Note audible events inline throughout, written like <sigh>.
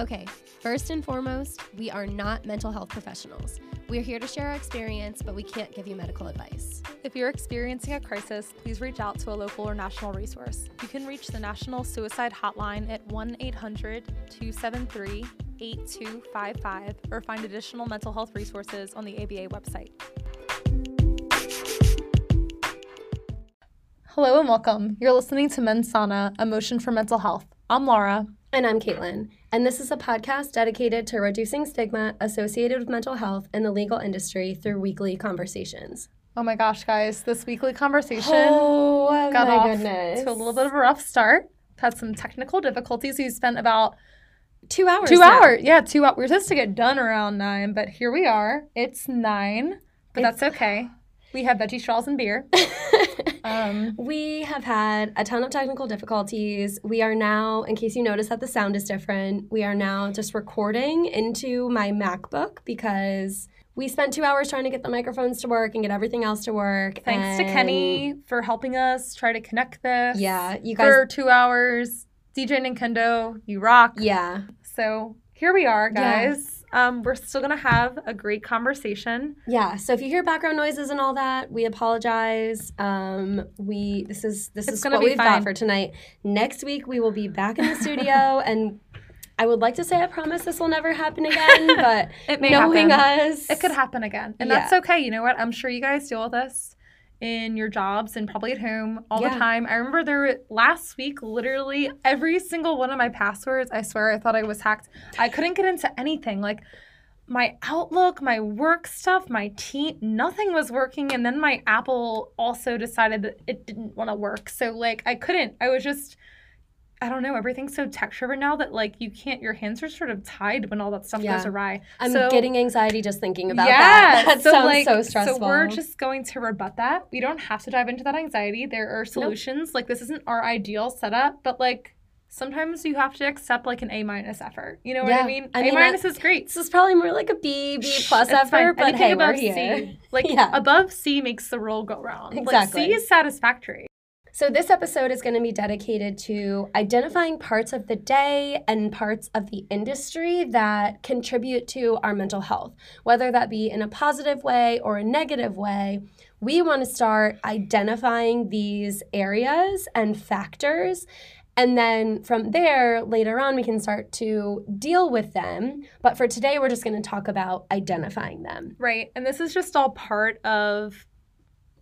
Okay, first and foremost, we are not mental health professionals. We're here to share our experience, but we can't give you medical advice. If you're experiencing a crisis, please reach out to a local or national resource. You can reach the National Suicide Hotline at 1 800 273 8255 or find additional mental health resources on the ABA website. Hello and welcome. You're listening to Mensana, a motion for mental health. I'm Laura. And I'm Caitlin, and this is a podcast dedicated to reducing stigma associated with mental health in the legal industry through weekly conversations. Oh my gosh, guys, this weekly conversation Oh, oh got my off goodness. to a little bit of a rough start. Had some technical difficulties. We spent about two hours. two now. hours. Yeah, two hours. We are supposed to get done around nine, but here we are. It's nine, but It's- that's okay. We have veggie straws and beer. <laughs> Um, we have had a ton of technical difficulties. We are now, in case you notice that the sound is different, we are now just recording into my MacBook because we spent two hours trying to get the microphones to work and get everything else to work. thanks to Kenny for helping us try to connect this. Yeah, you guys. for two hours. DJ Nintendo, you rock. yeah, So here we are, Yeah. Um, we're still gonna have a great conversation. yeah. So if you hear background noises and all that, we apologize. Um, we this is this It's is gonna what be we've fine. got for tonight. Next week we will be back in the studio <laughs> and. I would like to say I promise this will never happen again, but <laughs> It may knowing happen. us, It could happen again, and Yeah. that's okay. You know what? I'm sure you guys deal with this in your jobs and probably at home all Yeah. the time. I remember there last week, literally every single one of my passwords. I swear, I thought I was hacked. I couldn't get into anything like. My Outlook, my work stuff, my team, nothing was working. And then my Apple also decided that it didn't want to work. So, like, I couldn't. I was just, I don't know, everything's so tech driven now that, like, you can't, your hands are sort of tied when all that stuff Yeah. goes awry. I'm So- getting anxiety just thinking about yeah, that. <laughs> That so sounds like, so stressful. So we're just going to rebut that. We don't have to dive into that anxiety. There are solutions. Like this isn't our ideal setup, but like sometimes you have to accept like an A minus effort. You know what Yeah. I mean? I A mean, minus is great. this is probably more like a B, B plus It's fine. effort, but Anything hey, we're above here. C, like <laughs> Yeah. above C makes the roll go. Like Exactly. C is satisfactory. So, this episode is going to be dedicated to identifying parts of the day and parts of the industry that contribute to our mental health, whether that be in a positive way or a negative way. We want to start identifying these areas and factors. And then from there, later on, we can start to deal with them. But for today, we're just going to talk about identifying them. Right. And this is just all part of,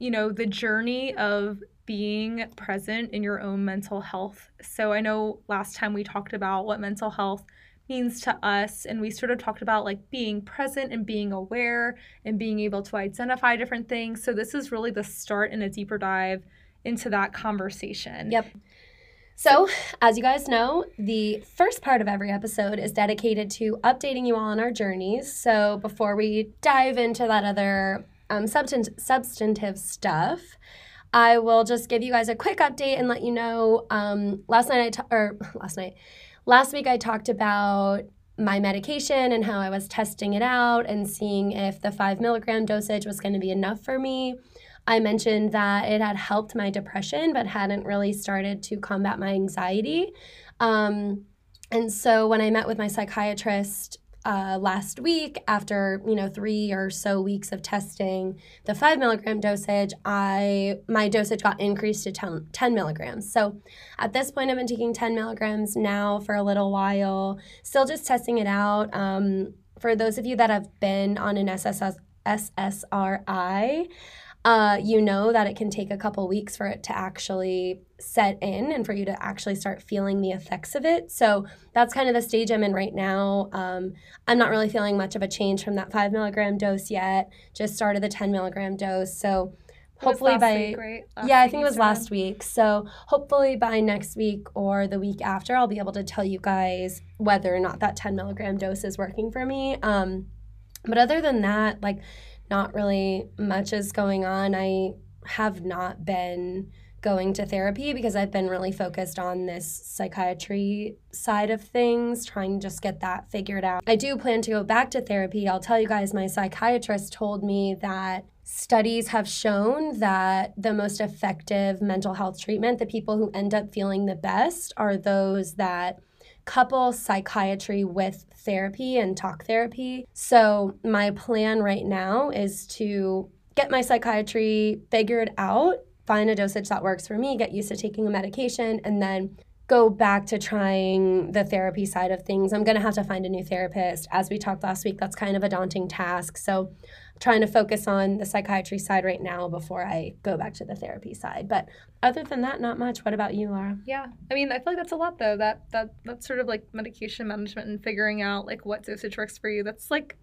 you know, the journey of being present in your own mental health. So I know last time we talked about what mental health means to us and we sort of talked about like being present and being aware and being able to identify different things. So this is really the start and a deeper dive into that conversation. Yep. So, as you guys know, the first part of every episode is dedicated to updating you all on our journeys. So, before we dive into that other um, substan- substantive stuff, I will just give you guys a quick update and let you know. Um, last night, I or <laughs> last night, last week, I talked about my medication and how I was testing it out and seeing if the five milligram dosage was going to be enough for me. I mentioned that it had helped my depression, but hadn't really started to combat my anxiety. Um, and so when I met with my psychiatrist uh, last week, after you know three or so weeks of testing the five milligram dosage, I my dosage got increased to 10, 10 milligrams. So at this point, I've been taking 10 milligrams now for a little while, still just testing it out. Um, for those of you that have been on an SSS, SSRI, uh, you know that it can take a couple weeks for it to actually set in and for you to actually start feeling the effects of it. So that's kind of the stage I'm in right now. Um, I'm not really feeling much of a change from that five milligram dose yet. Just started the 10 milligram dose. So hopefully by week, right? Yeah, I think it was started? last week. So hopefully by next week or the week after, I'll be able to tell you guys whether or not that 10 milligram dose is working for me. Um, but other than that, like, not really much is going on. I have not been going to therapy because I've been really focused on this psychiatry side of things, trying to just get that figured out. I do plan to go back to therapy. I'll tell you guys, my psychiatrist told me that studies have shown that the most effective mental health treatment, the people who end up feeling the best, are those that couple psychiatry with therapy and talk therapy. So, my plan right now is to get my psychiatry figured out, find a dosage that works for me, get used to taking a medication, and then go back to trying the therapy side of things. I'm going to have to find a new therapist. As we talked last week, that's kind of a daunting task. So, trying to focus on the psychiatry side right now before I go back to the therapy side. But other than that, not much. What about you, Laura? Yeah. I mean, I feel like that's a lot though. That that that's sort of like medication management and figuring out like what dosage works for you. That's like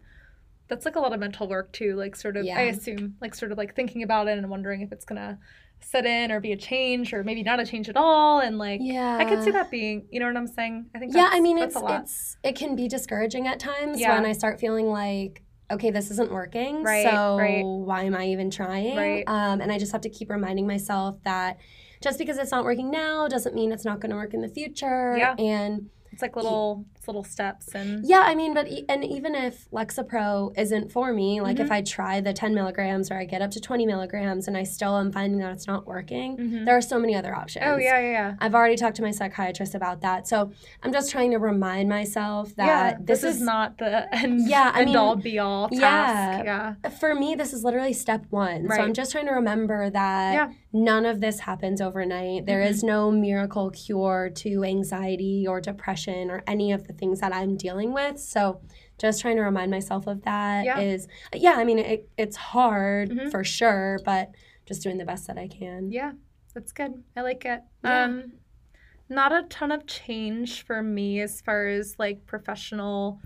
that's like a lot of mental work too. Like sort of Yeah. I assume like sort of like thinking about it and wondering if it's gonna set in or be a change or maybe not a change at all and like Yeah. I could see that being, you know what I'm saying? I think yeah i mean it's it's it can be discouraging at times Yeah. when i start feeling like okay this isn't working Right, so right. why am i even trying Right. um, and i just have to keep reminding myself that just because it's not working now doesn't mean it's not going to work in the future Yeah. and it's like little it's little steps and yeah i mean but e- and even if lexapro isn't for me like Mm-hmm. if i try the 10 milligrams or i get up to 20 milligrams and i still am finding that it's not working Mhm. there are so many other options Oh yeah, yeah, yeah. I've already talked to my psychiatrist about that. So I'm just trying to remind myself that yeah, this, is, not the end, Yeah, I end mean, all be all task. Yeah. for me, this is literally step one. Right. So I'm just trying to remember that Yeah. none of this happens overnight. There Mhm. is no miracle cure to anxiety or depression or any of the things that I'm dealing with. So just trying to remind myself of that is, Yeah. yeah, I mean, it, it's hard Mhm. for sure, but just doing the best that I can. Yeah, that's good. I like it. Yeah. Um, not a ton of change for me as far as like professional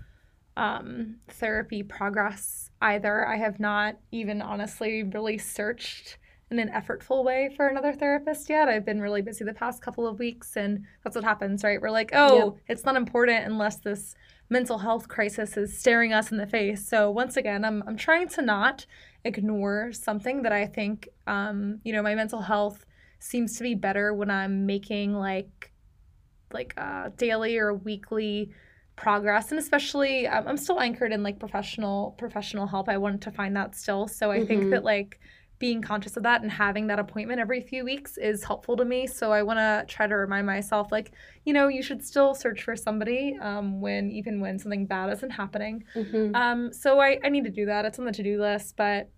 um, therapy progress either. I have not even honestly really searched in an effortful way for another therapist yet. I've been really busy the past couple of weeks, and that's what happens, right? We're like, oh, it's not important unless this mental health crisis is staring us in the face. So once again, I'm I'm trying to not ignore something that I think, um, you know, my mental health seems to be better when I'm making like like uh, daily or weekly progress and especially um, i'm still anchored in like professional professional help i want to find that still so i think Mhm. that like being conscious of that and having that appointment every few weeks is helpful to me so i want to try to remind myself like you know you should still search for somebody um, when even when something bad isn't happening Mhm. um, so I, I need to do that. It's on the to do list, but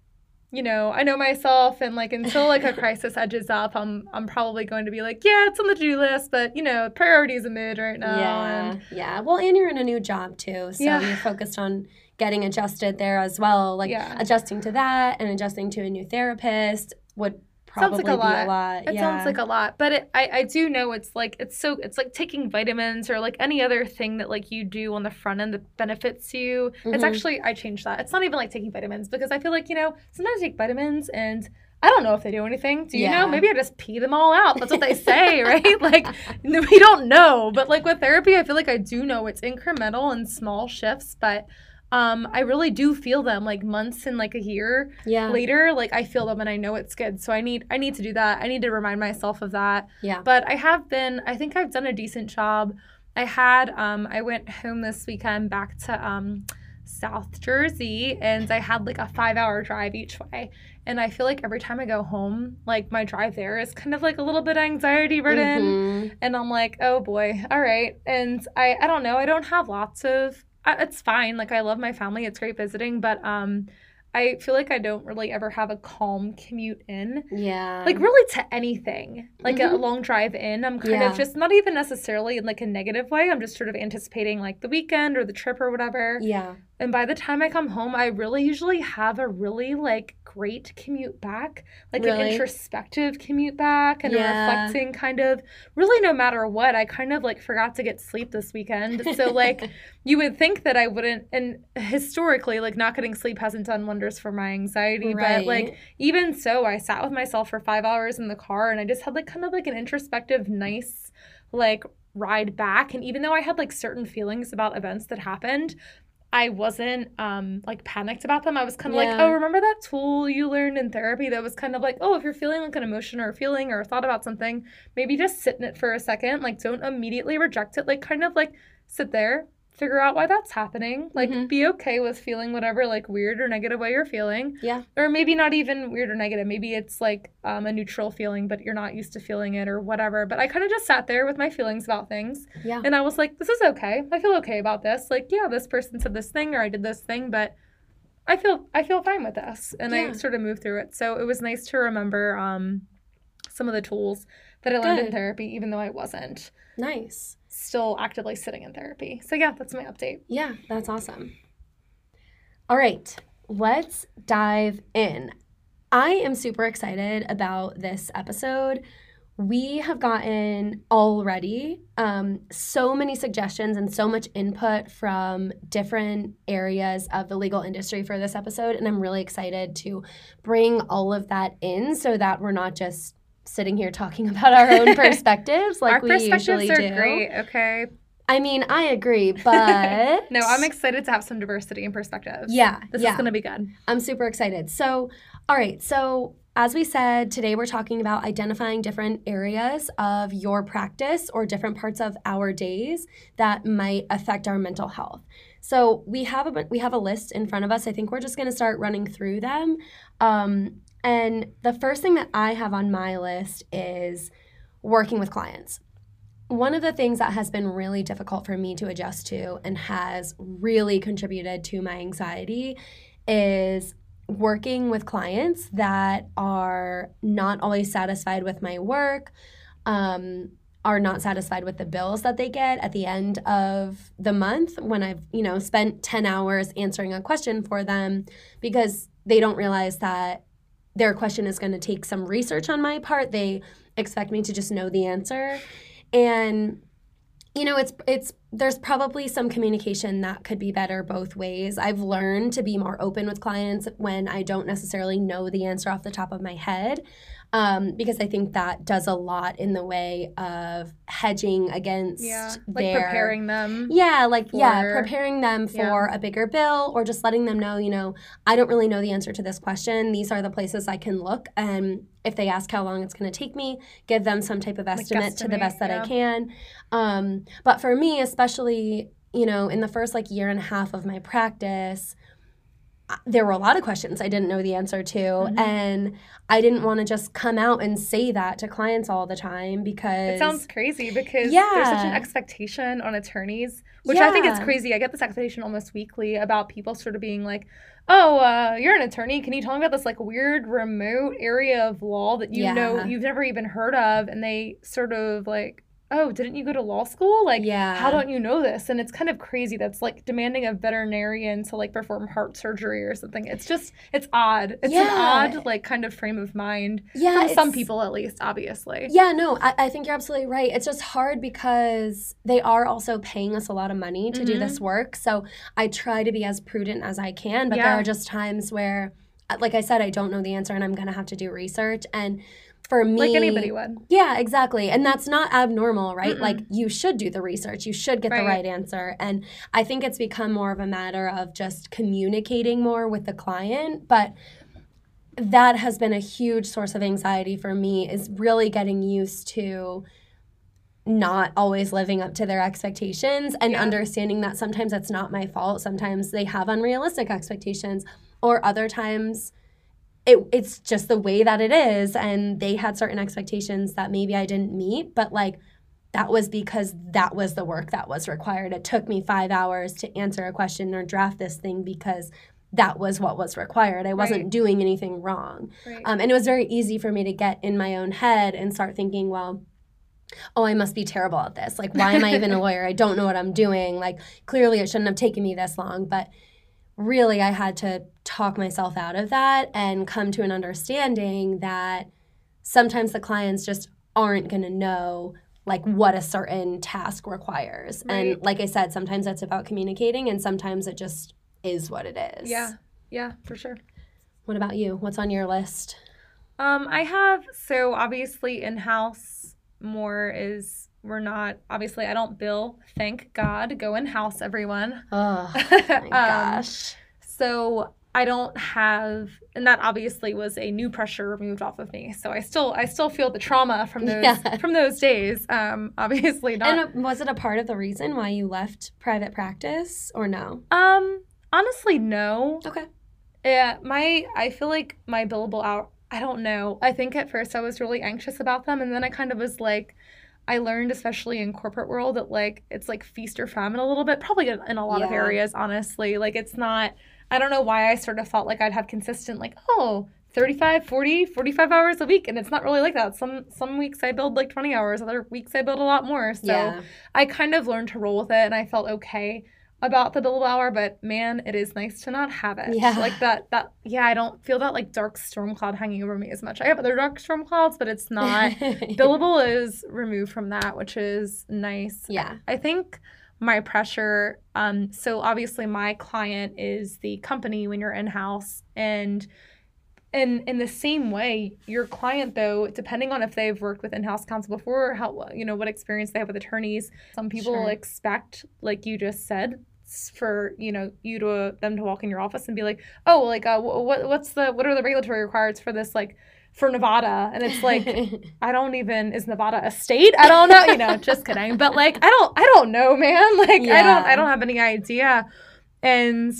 you know, I know myself, and like until like a <laughs> crisis edges up, I'm I'm probably going to be like, yeah, it's on the to do list, but you know, priorities are mid right now. yeah, and- yeah. Well, and you're in a new job too, so Yeah. you're focused on getting adjusted there as well. Like Yeah. adjusting to that and adjusting to a new therapist would Sounds probably like a be a lot. lot. It yeah. sounds like a lot, but it, I I do know it's like it's so it's like taking vitamins or like any other thing that like you do on the front end that benefits you. It's Mhm. actually I changed that. It's not even like taking vitamins because I feel like you know sometimes I take vitamins and. I don't know if they do anything. Do you Yeah. know? Maybe I just pee them all out. That's what they <laughs> say, right? Like we don't know. But like with therapy, I feel like I do know it's incremental and small shifts, but um, I really do feel them like months and like a year yeah, later like i feel them and i know it's good so i need i need to do that i need to remind myself of that yeah. but i have been i think i've done a decent job i had um i went home this weekend back to um south jersey and i had like a five hour drive each way and i feel like every time i go home like my drive there is kind of like a little bit anxiety ridden Mhm. and I'm like, oh boy, all right. And I, I don't know, I don't have lots of. It's fine. Like I love my family. It's great visiting, but um, I feel like I don't really ever have a calm commute in, Yeah. like really to anything, like a Mhm. long drive in. I'm kind Yeah. of just not even necessarily in like a negative way. I'm just sort of anticipating like the weekend or the trip or whatever. yeah. And by the time I come home, I really usually have a really like great commute back, like an introspective commute back and a Yeah. reflecting kind of really no matter what. I kind of like forgot to get sleep this weekend. So like <laughs> you would think that I wouldn't and historically like not getting sleep hasn't done wonders for my anxiety, but like even so, I sat with myself for 5 hours in the car and I just had like kind of like an introspective nice like ride back and even though I had like certain feelings about events that happened, I wasn't um like panicked about them. I was kind of like, "Oh, remember that tool you learned in therapy that was kind of like, oh, if you're feeling like an emotion or a feeling or a thought about something, maybe just sit in it for a second. Like don't immediately reject it. Like kind of like sit there figure out why that's happening. Like, Mhm. be okay with feeling whatever, like, weird or negative way you're feeling. Yeah. Or maybe not even weird or negative. Maybe it's like um, a neutral feeling, but you're not used to feeling it or whatever. But I kind of just sat there with my feelings about things. Yeah. And I was like, this is okay. I feel okay about this. Like, yeah, this person said this thing or I did this thing, but I feel I feel fine with this. And I sort of moved through it. So it was nice to remember um, some of the tools that I learned in therapy, even though I wasn't Nice. Still actively sitting in therapy. So yeah, that's my update. Yeah, that's awesome. All right, let's dive in. I am super excited about this episode. We have gotten already um, so many suggestions and so much input from different areas of the legal industry for this episode. And I'm really excited to bring all of that in so that we're not just sitting here talking <laughs> about our own perspectives like Our we perspectives usually are do. great. Okay. I mean, I agree, <laughs> but No, I'm excited to have some diversity in perspectives. Yeah, This yeah. is gonna be good. I'm super excited. So, all right. So, as we said, today we're talking about identifying different areas of your practice or different parts of our days that might affect our mental health. So, we have a we have a list in front of us. I think we're just going to start running through them. Um, and the first thing that I have on my list is working with clients. One of the things that has been really difficult for me to adjust to and has really contributed to my anxiety is working with clients that are not always satisfied with my work, um, are not satisfied with the bills that they get at the end of the month when I've, you know, spent 10 hours answering a question for them because they don't realize that their question is going to take some research on my part. They expect me to just know the answer. And you know, it's it's there's probably some communication that could be better both ways. I've learned to be more open with clients when I don't necessarily know the answer off the top of my head, um, because I think that does a lot in the way of hedging against Yeah. Like their preparing them. yeah, like yeah, for- preparing them for a bigger bill or just letting them know, you know, I don't really know the answer to this question. These are the places I can look and if they ask how long it's going to take me, give them some type of estimate to the best that yeah. I can. Um, but for me, especially, you know, in the first like year and a half of my practice, there were a lot of questions I didn't know the answer to, Mhm. and I didn't want to just come out and say that to clients all the time because It sounds crazy because yeah. there's such an expectation on attorneys, which I think is crazy. I get this expectation almost weekly about people sort of being like, "Oh, uh, you're an attorney. Can you tell me about this like weird remote area of law that you know you've never even heard of?" And they sort of like, "Oh, didn't you go to law school? Like, yeah, how don't you know this?" And it's kind of crazy. That's like demanding a veterinarian to like perform heart surgery or something. It's just, it's odd. It's Yeah. an odd like kind of frame of mind yeah, from some people at least, obviously. Yeah, no, I, I think you're absolutely right. It's just hard because they are also paying us a lot of money to do Mhm. this work. So I try to be as prudent as I can, but there are just times where, uh, like I said, I don't know the answer and I'm going to have to do research. And for me, Like anybody would. Yeah, exactly. And that's not abnormal, right? Mm-mm. Like you should do the research, you should get the Right. right answer. And I think it's become more of a matter of just communicating more with the client. But that has been a huge source of anxiety for me is really getting used to not always living up to their expectations and Yeah. understanding that sometimes that's not my fault. Sometimes they have unrealistic expectations, or other times it, it's just the way that it is. And they had certain expectations that maybe I didn't meet, but like that was because that was the work that was required. It took me five hours to answer a question or draft this thing because that was what was required. I wasn't Right. doing anything wrong. Right. Um, and it was very easy for me to get in my own head and start thinking, well, oh, I must be terrible at this. Like, why am I even a <laughs> lawyer? I don't know what I'm doing. Like, clearly it shouldn't have taken me this long. But really, I had to talk myself out of that and come to an understanding that sometimes the clients just aren't going to know like what a certain task requires. And like I said, sometimes that's about communicating and sometimes it just is what it is. Yeah, yeah, for sure. What about you? What's on your list? Um, I have so obviously in house more is we're not obviously I don't bill. Thank God, go in house, everyone. Oh my <laughs> Um, gosh. So I don't have, and that obviously was a new pressure removed off of me. So I still, I still feel the trauma from those Yeah. from those days. Um, obviously not. And was it a part of the reason why you left private practice or no? um, honestly, no. Okay. Yeah, my I feel like my billable hour. I don't know. I think at first I was really anxious about them, and then I kind of was like, I learned, especially in corporate world, that like it's like feast or famine a little bit. Probably in, in a lot of areas, honestly. Like it's not. I don't know why I sort of felt like I'd have consistent like oh. 35 40 45 hours a week and it's not really like that some some weeks i build like 20 hours other weeks i build a lot more so yeah. I kind of learned to roll with it and I felt okay about the billable hour, but man, it is nice to not have it. Yeah. Like that that yeah, I don't feel that like dark storm cloud hanging over me as much. I have other dark storm clouds, but it's not <laughs> billable is removed from that, which is nice. yeah. I think my pressure um so obviously my client is the company when you're in-house and in in the same way your client though depending on if they've worked with in-house counsel before or how you know what experience they have with attorneys some people Sure. expect like you just said s- for you know you to them to walk in your office and be like oh like uh, what what's the what are the regulatory requirements for this like for Nevada and it's like <laughs> I don't even is Nevada a state? I don't know, you know, just <laughs> kidding. But like I don't I don't know, man. <laughs> Like I don't I don't have any idea. And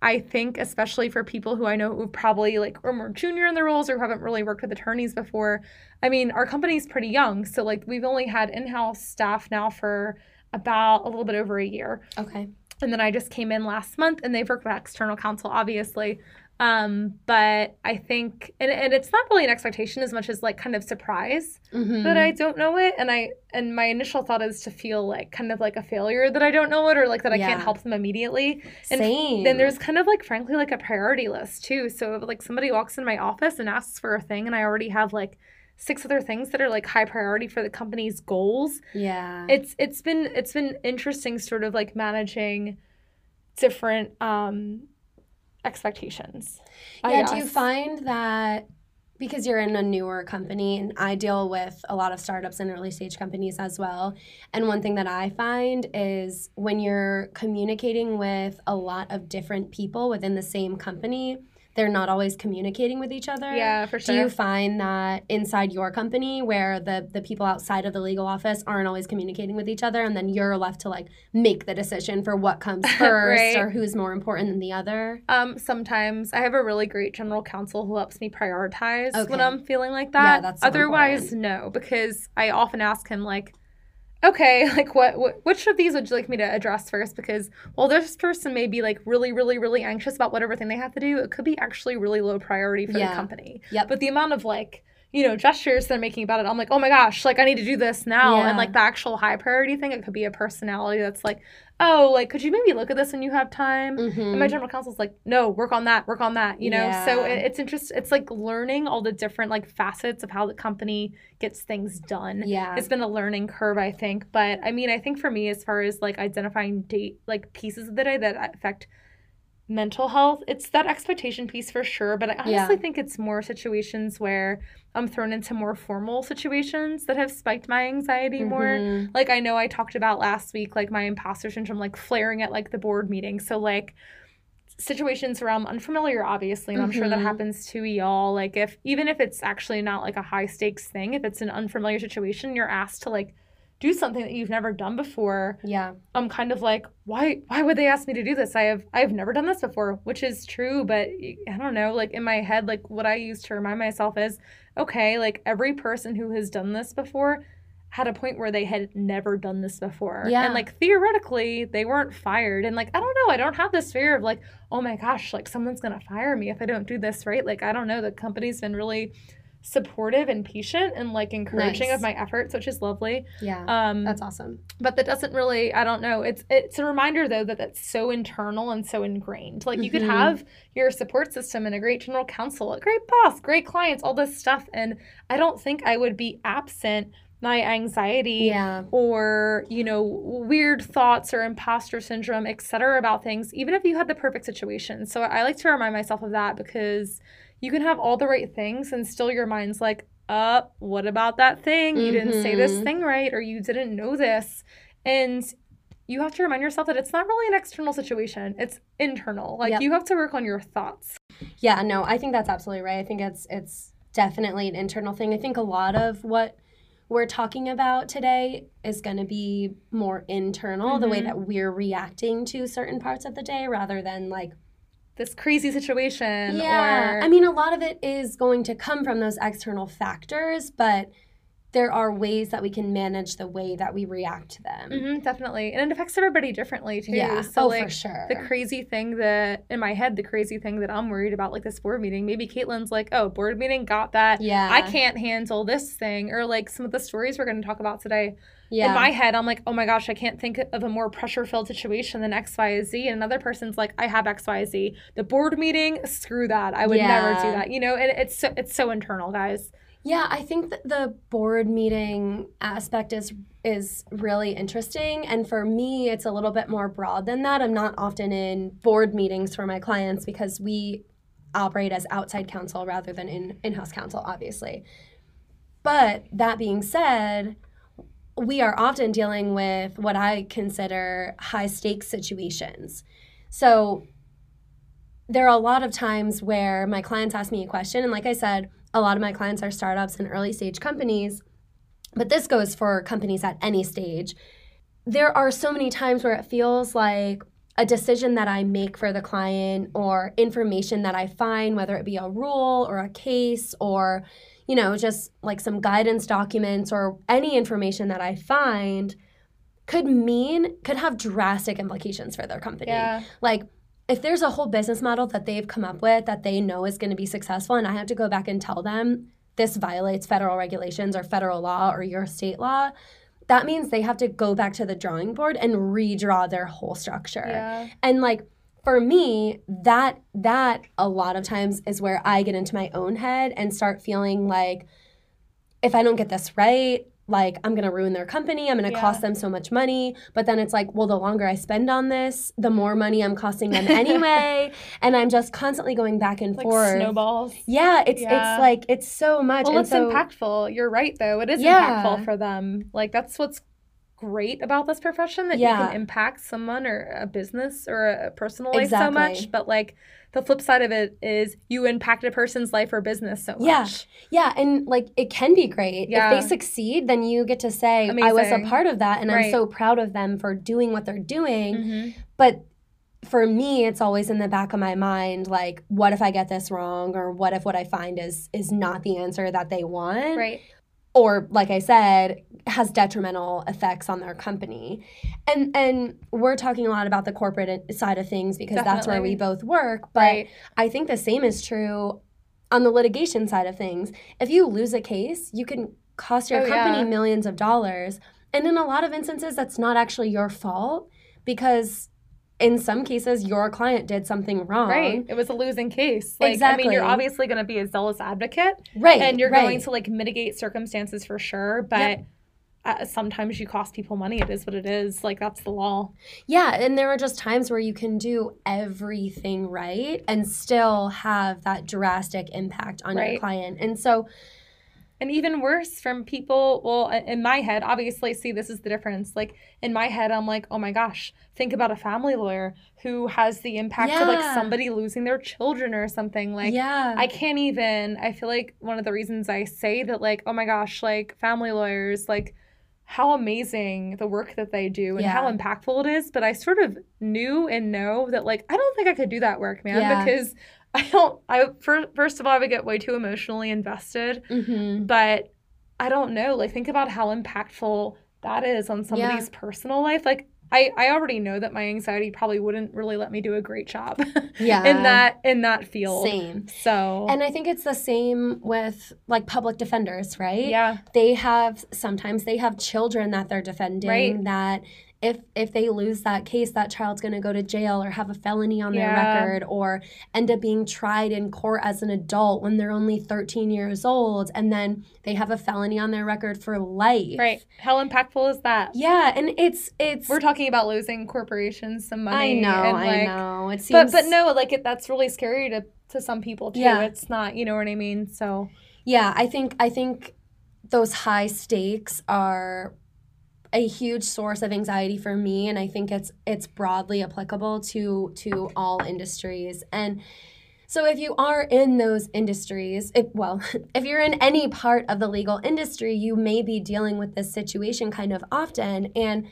I think especially for people who I know who probably like are more junior in their roles or haven't really worked with attorneys before. I mean, our company's pretty young, so like we've only had in-house staff now for about a little bit over a year. okay. And then I just came in last month and they've worked with external counsel, obviously. Um, but I think, and, and it's not really an expectation as much as like kind of surprise Mhm. that I don't know it. And I, and my initial thought is to feel like kind of like a failure that I don't know it or like that I Yeah. can't help them immediately. and Same. Then there's kind of like, frankly, like a priority list too. So if like somebody walks in my office and asks for a thing and I already have like six other things that are like high priority for the company's goals, yeah. it's it's been it's been interesting sort of like managing different um expectations I yeah, do you find that because you're in a newer company and I deal with a lot of startups and early stage companies as well. And one thing that I find is when you're communicating with a lot of different people within the same company, they're not always communicating with each other. yeah for sure. Do you find that inside your company where the the people outside of the legal office aren't always communicating with each other and then you're left to like make the decision for what comes <laughs> first Right. or who's more important than the other? um sometimes i have a really great general counsel who helps me prioritize when i'm feeling like that. Yeah, that that's so otherwise no because i often ask him like okay <laughs> like what, what which of these would you like me to address first because well this person may be like really really really anxious about whatever thing they have to do it could be actually really low priority for Yeah. the company Yep. but the amount of like you know gestures they're making about it i'm like oh my gosh like i need to do this now Yeah. and like the actual high priority thing it could be a personality that's like oh like could you maybe look at this when you have time Mhm. and my general counsel's like no work on that work on that you know so it, it's interest it's like learning all the different like facets of how the company gets things done yeah. it's been a learning curve i think but i mean i think for me as far as like identifying date like pieces of the day that affect mental health it's that expectation piece for sure but i honestly Yeah. think it's more situations where i'm thrown into more formal situations that have spiked my anxiety more Mhm. like i know i talked about last week like my imposter syndrome like flaring at like the board meeting so like situations where i'm unfamiliar obviously and i'm sure that Mhm. happens to y'all like if even if it's actually not like a high stakes thing if it's an unfamiliar situation you're asked to like do something that you've never done before. Yeah. i'm kind of like why why would they ask me to do this? I have i've never done this before which is true but i don't know like in my head like what i use to remind myself is okay like every person who has done this before had a point where they had never done this before. Yeah. and like theoretically they weren't fired. And like i don't know i don't have this fear of like oh my gosh like someone's gonna fire me if i don't do this right. Like i don't know the company's been really supportive and patient and like encouraging Nice. of my efforts which is lovely Yeah. um That's awesome. but that doesn't really i don't know it's it's a reminder though that that's so internal and so ingrained like you could Mhm. have your support system and a great general counsel a great boss great clients all this stuff and i don't think i would be absent my anxiety Yeah. or you know weird thoughts or imposter syndrome et cetera about things even if you had the perfect situation so i like to remind myself of that because you can have all the right things and still your mind's like uh what about that thing you didn't say this Mhm. thing right or you didn't know this and you have to remind yourself that it's not really an external situation. It's internal. Like Yep. you have to work on your thoughts. Yeah, no, I think that's absolutely right. I think it's it's definitely an internal thing. I think a lot of what we're talking about today is going to be more internal, the way Mhm. that we're reacting to certain parts of the day rather than like This crazy situation Yeah. or I mean, a lot of it is going to come from those external factors, but there are ways that we can manage the way that we react to them. Mhm, definitely. And it affects everybody differently too. Yeah. So oh, like for sure. the crazy thing that in my head, the crazy thing that I'm worried about, like this board meeting, maybe Caitlin's like, oh, board meeting got that. yeah. I can't handle this thing. Or like some of the stories we're going to talk about today. Yeah. In my head, I'm like, oh my gosh, I can't think of a more pressure filled situation than XYZ. And another person's like, I have XYZ. The board meeting, screw that. I would never do that. You know, and it's so, it's so internal, guys. Yeah, I think that the board meeting aspect is is really interesting and for me it's a little bit more broad than that. I'm not often in board meetings for my clients because we operate as outside counsel rather than in in-house counsel obviously. But that being said, we are often dealing with what I consider high stakes situations. So there are a lot of times where my clients ask me a question and like I said, a lot of my clients are startups and early stage companies, but this goes for companies at any stage. There are so many times where it feels like a decision that I make for the client or information that I find, whether it be a rule or a case or, you know, just like some guidance documents or any information that I find could mean, could have drastic implications for their company. Yeah. Like, if there's a whole business model that they've come up with that they know is going to be successful, and I have to go back and tell them this violates federal regulations or federal law or your state law, that means they have to go back to the drawing board and redraw their whole structure. Yeah. And like for me, that that a lot of times is where I get into my own head and start feeling like if I don't get this right, like I'm gonna ruin their company, I'm gonna Yeah. cost them so much money. But then it's like, well, the longer I spend on this, the more money I'm costing them anyway. <laughs> and I'm just constantly going back and Like forth. snowballs. Yeah, it's Yeah. it's like it's so much. Well, and it's so, impactful. You're right, though. It is Yeah. impactful for them. Like that's what's great about this profession that you can impact someone or a business or a personal life so much. But like the flip side of it is you impact a person's life or business so Yeah. much. Yeah, and like it can be great. Yeah. If they succeed, then you get to say, I was a part of that and I'm so proud of them for doing what they're doing. Mhm. But for me, it's always in the back of my mind, like, what if I get this wrong? Or what if what I find is is not the answer that they want? Right. Or like I said, has detrimental effects on their company. And and we're talking a lot about the corporate side of things because that's where we both work. But right. I think the same is true on the litigation side of things. If you lose a case, you can cost your Oh, company yeah. millions of dollars. And in a lot of instances, that's not actually your fault because in some cases, your client did something wrong. Right. It was a losing case. Like I mean, you're obviously going to be a zealous advocate Right. and you're going to like mitigate circumstances for sure, but Yep. uh, sometimes you cost people money. It is what it is. Like that's the law. Yeah, and there are just times where you can do everything right and still have that drastic impact on your client. And so, And even worse from people, well, in my head, obviously, see, this is the difference. Like, in my head, I'm like, oh my gosh, think about a family lawyer who has the impact of like somebody losing their children or something. Like, yeah. I can't even, I feel like one of the reasons I say that, like, oh my gosh, like family lawyers, like, how amazing the work that they do and how impactful it is. But I sort of knew and know that, like, I don't think I could do that work, man, Yeah. because I don't, I, fir- first of all, I would get way too emotionally invested hmm but I don't know. Like, think about how impactful that is on somebody's personal life. Like, I, I already know that my anxiety probably wouldn't really let me do a great job <laughs> Yeah. in that in that field. Same. So And I think it's the same with like public defenders, right? yeah, They have sometimes they have children that they're defending Right. that if if they lose that case, that child's going to go to jail or have a felony on their Yeah. record or end up being tried in court as an adult when they're only 13 years old and then they have a felony on their record for life. right. How impactful is that? Yeah, and it's it's We're talking about losing corporations some money. I know, and I know. It But seems but no, like it, that's really scary to to some people too. Yeah. It's not, you know what I mean? So Yeah, I think I think those high stakes are a huge source of anxiety for me and I think it's it's broadly applicable to to all industries and so if you are in those industries, if, well, <laughs> if you're in any part of the legal industry, you may be dealing with this situation kind of often and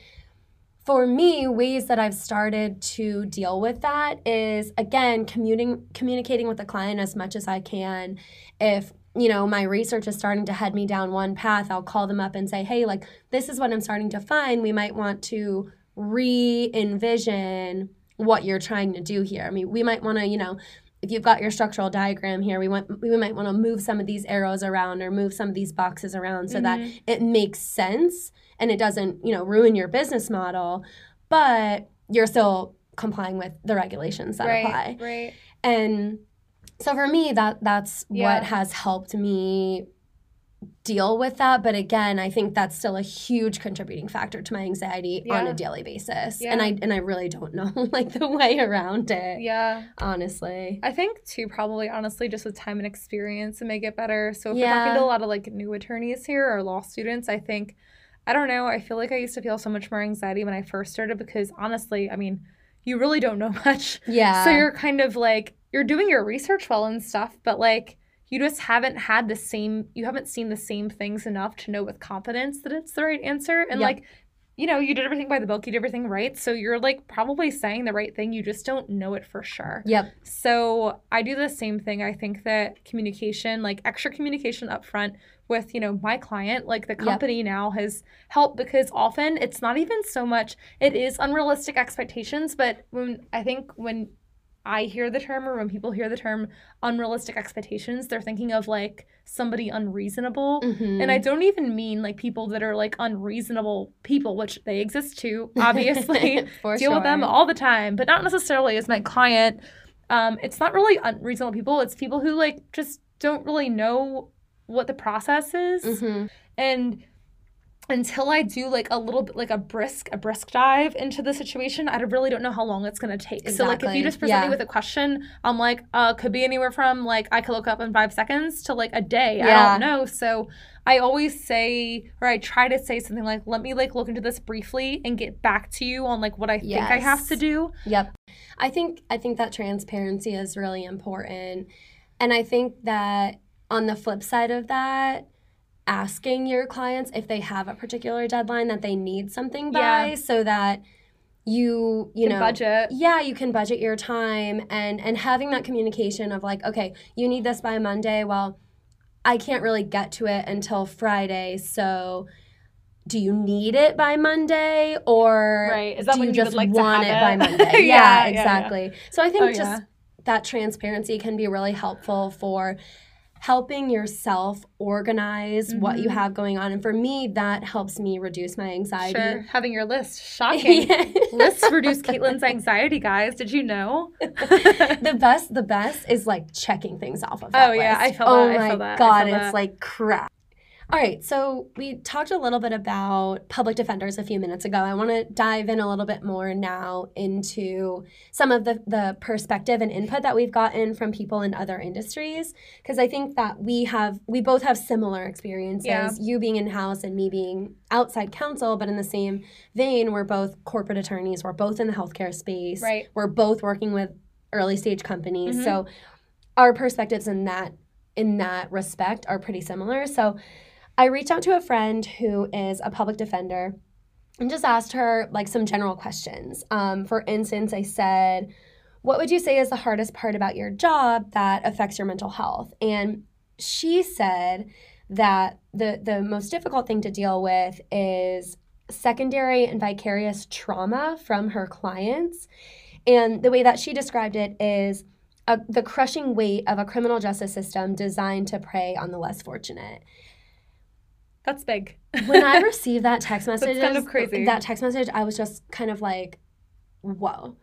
for me, ways that I've started to deal with that is again commuting communicating with the client as much as I can. If you know my research is starting to head me down one path, I'll call them up and say, "Hey, like this is what I'm starting to find. We might want to re-envision what you're trying to do here. I mean, we might want to, you know, if you've got your structural diagram here, we want we might want to move some of these arrows around or move some of these boxes around so mm-hmm. that it makes sense and it doesn't, you know, ruin your business model, but you're still complying with the regulations that right, apply. Right. And so for me that that's yeah. what has helped me deal with that but again i think that's still a huge contributing factor to my anxiety yeah. on a daily basis yeah. and i and i really don't know <laughs> like the way around it yeah honestly i think too probably honestly just with time and experience it may get better so if yeah. we're talking to a lot of like new attorneys here or law students i think I don't know. I feel like I used to feel so much more anxiety when I first started because honestly, I mean, you really don't know <laughs> much. Yeah. So you're kind of like, you're doing your research well and stuff, but like, you just haven't had the same, you haven't seen the same things enough to know with confidence that it's the right answer. And yep. like, you know, you did everything by the book, you did everything right. So you're like probably saying the right thing. You just don't know it for sure. Yep. So I do the same thing. I think that communication, like extra communication up front, with you know my client like the company yep. now has helped because often it's not even so much it is unrealistic expectations but when i think when i hear the term or when people hear the term unrealistic expectations they're thinking of like somebody unreasonable mm-hmm. and i don't even mean like people that are like unreasonable people which they exist too <laughs> obviously deal sure. with them all the time but not necessarily as my client um, it's not really unreasonable people it's people who like just don't really know what the process is. Mm-hmm. And until I do like a little bit like a brisk a brisk dive into the situation, I really don't know how long it's gonna take. Exactly. So like if you just present yeah. me with a question, I'm like, uh, could be anywhere from like I could look up in five seconds to like a day. Yeah. I don't know. So I always say or I try to say something like, let me like look into this briefly and get back to you on like what I yes. think I have to do. Yep. I think I think that transparency is really important. And I think that on the flip side of that, asking your clients if they have a particular deadline that they need something by yeah. so that you you can know budget. yeah you can budget your time and and having that communication of like okay you need this by monday. Well i can't really get to it until friday. So do you need it by monday or right. do you just like want it, it, by monday? <laughs> Yeah, yeah exactly yeah, so i think oh, just that transparency can be really helpful for helping yourself organize mm-hmm. what you mm-hmm. have going on. And for me, that helps me reduce my anxiety. Sure. Having your list. Shocking. <laughs> Lists reduce Caitlin's anxiety, guys. Did you know? <laughs> the best, the best is like checking things off of that Oh, yeah. List. I feel oh that. my that. God, it's that. like crap. All right, so we talked a little bit about public defenders a few minutes ago. I want to dive in a little bit more now into some of the, the perspective and input that we've gotten from people in other industries because I think that we have we both have similar experiences. Yeah. You being in house and me being outside counsel, but in the same vein, we're both corporate attorneys. We're both in the healthcare space. Right. We're both working with early stage companies. Mm-hmm. So our perspectives in that in that respect are pretty similar. So I reached out to a friend who is a public defender and just asked her like some general questions. Um, for instance, I said, What would you say is the hardest part about your job that affects your mental health? And she said that the, the most difficult thing to deal with is secondary and vicarious trauma from her clients. And the way that she described it is a, the crushing weight of a criminal justice system designed to prey on the less fortunate. That's big. when I <laughs> received that text message, kind of crazy. That text message, I was just kind of like, "Whoa,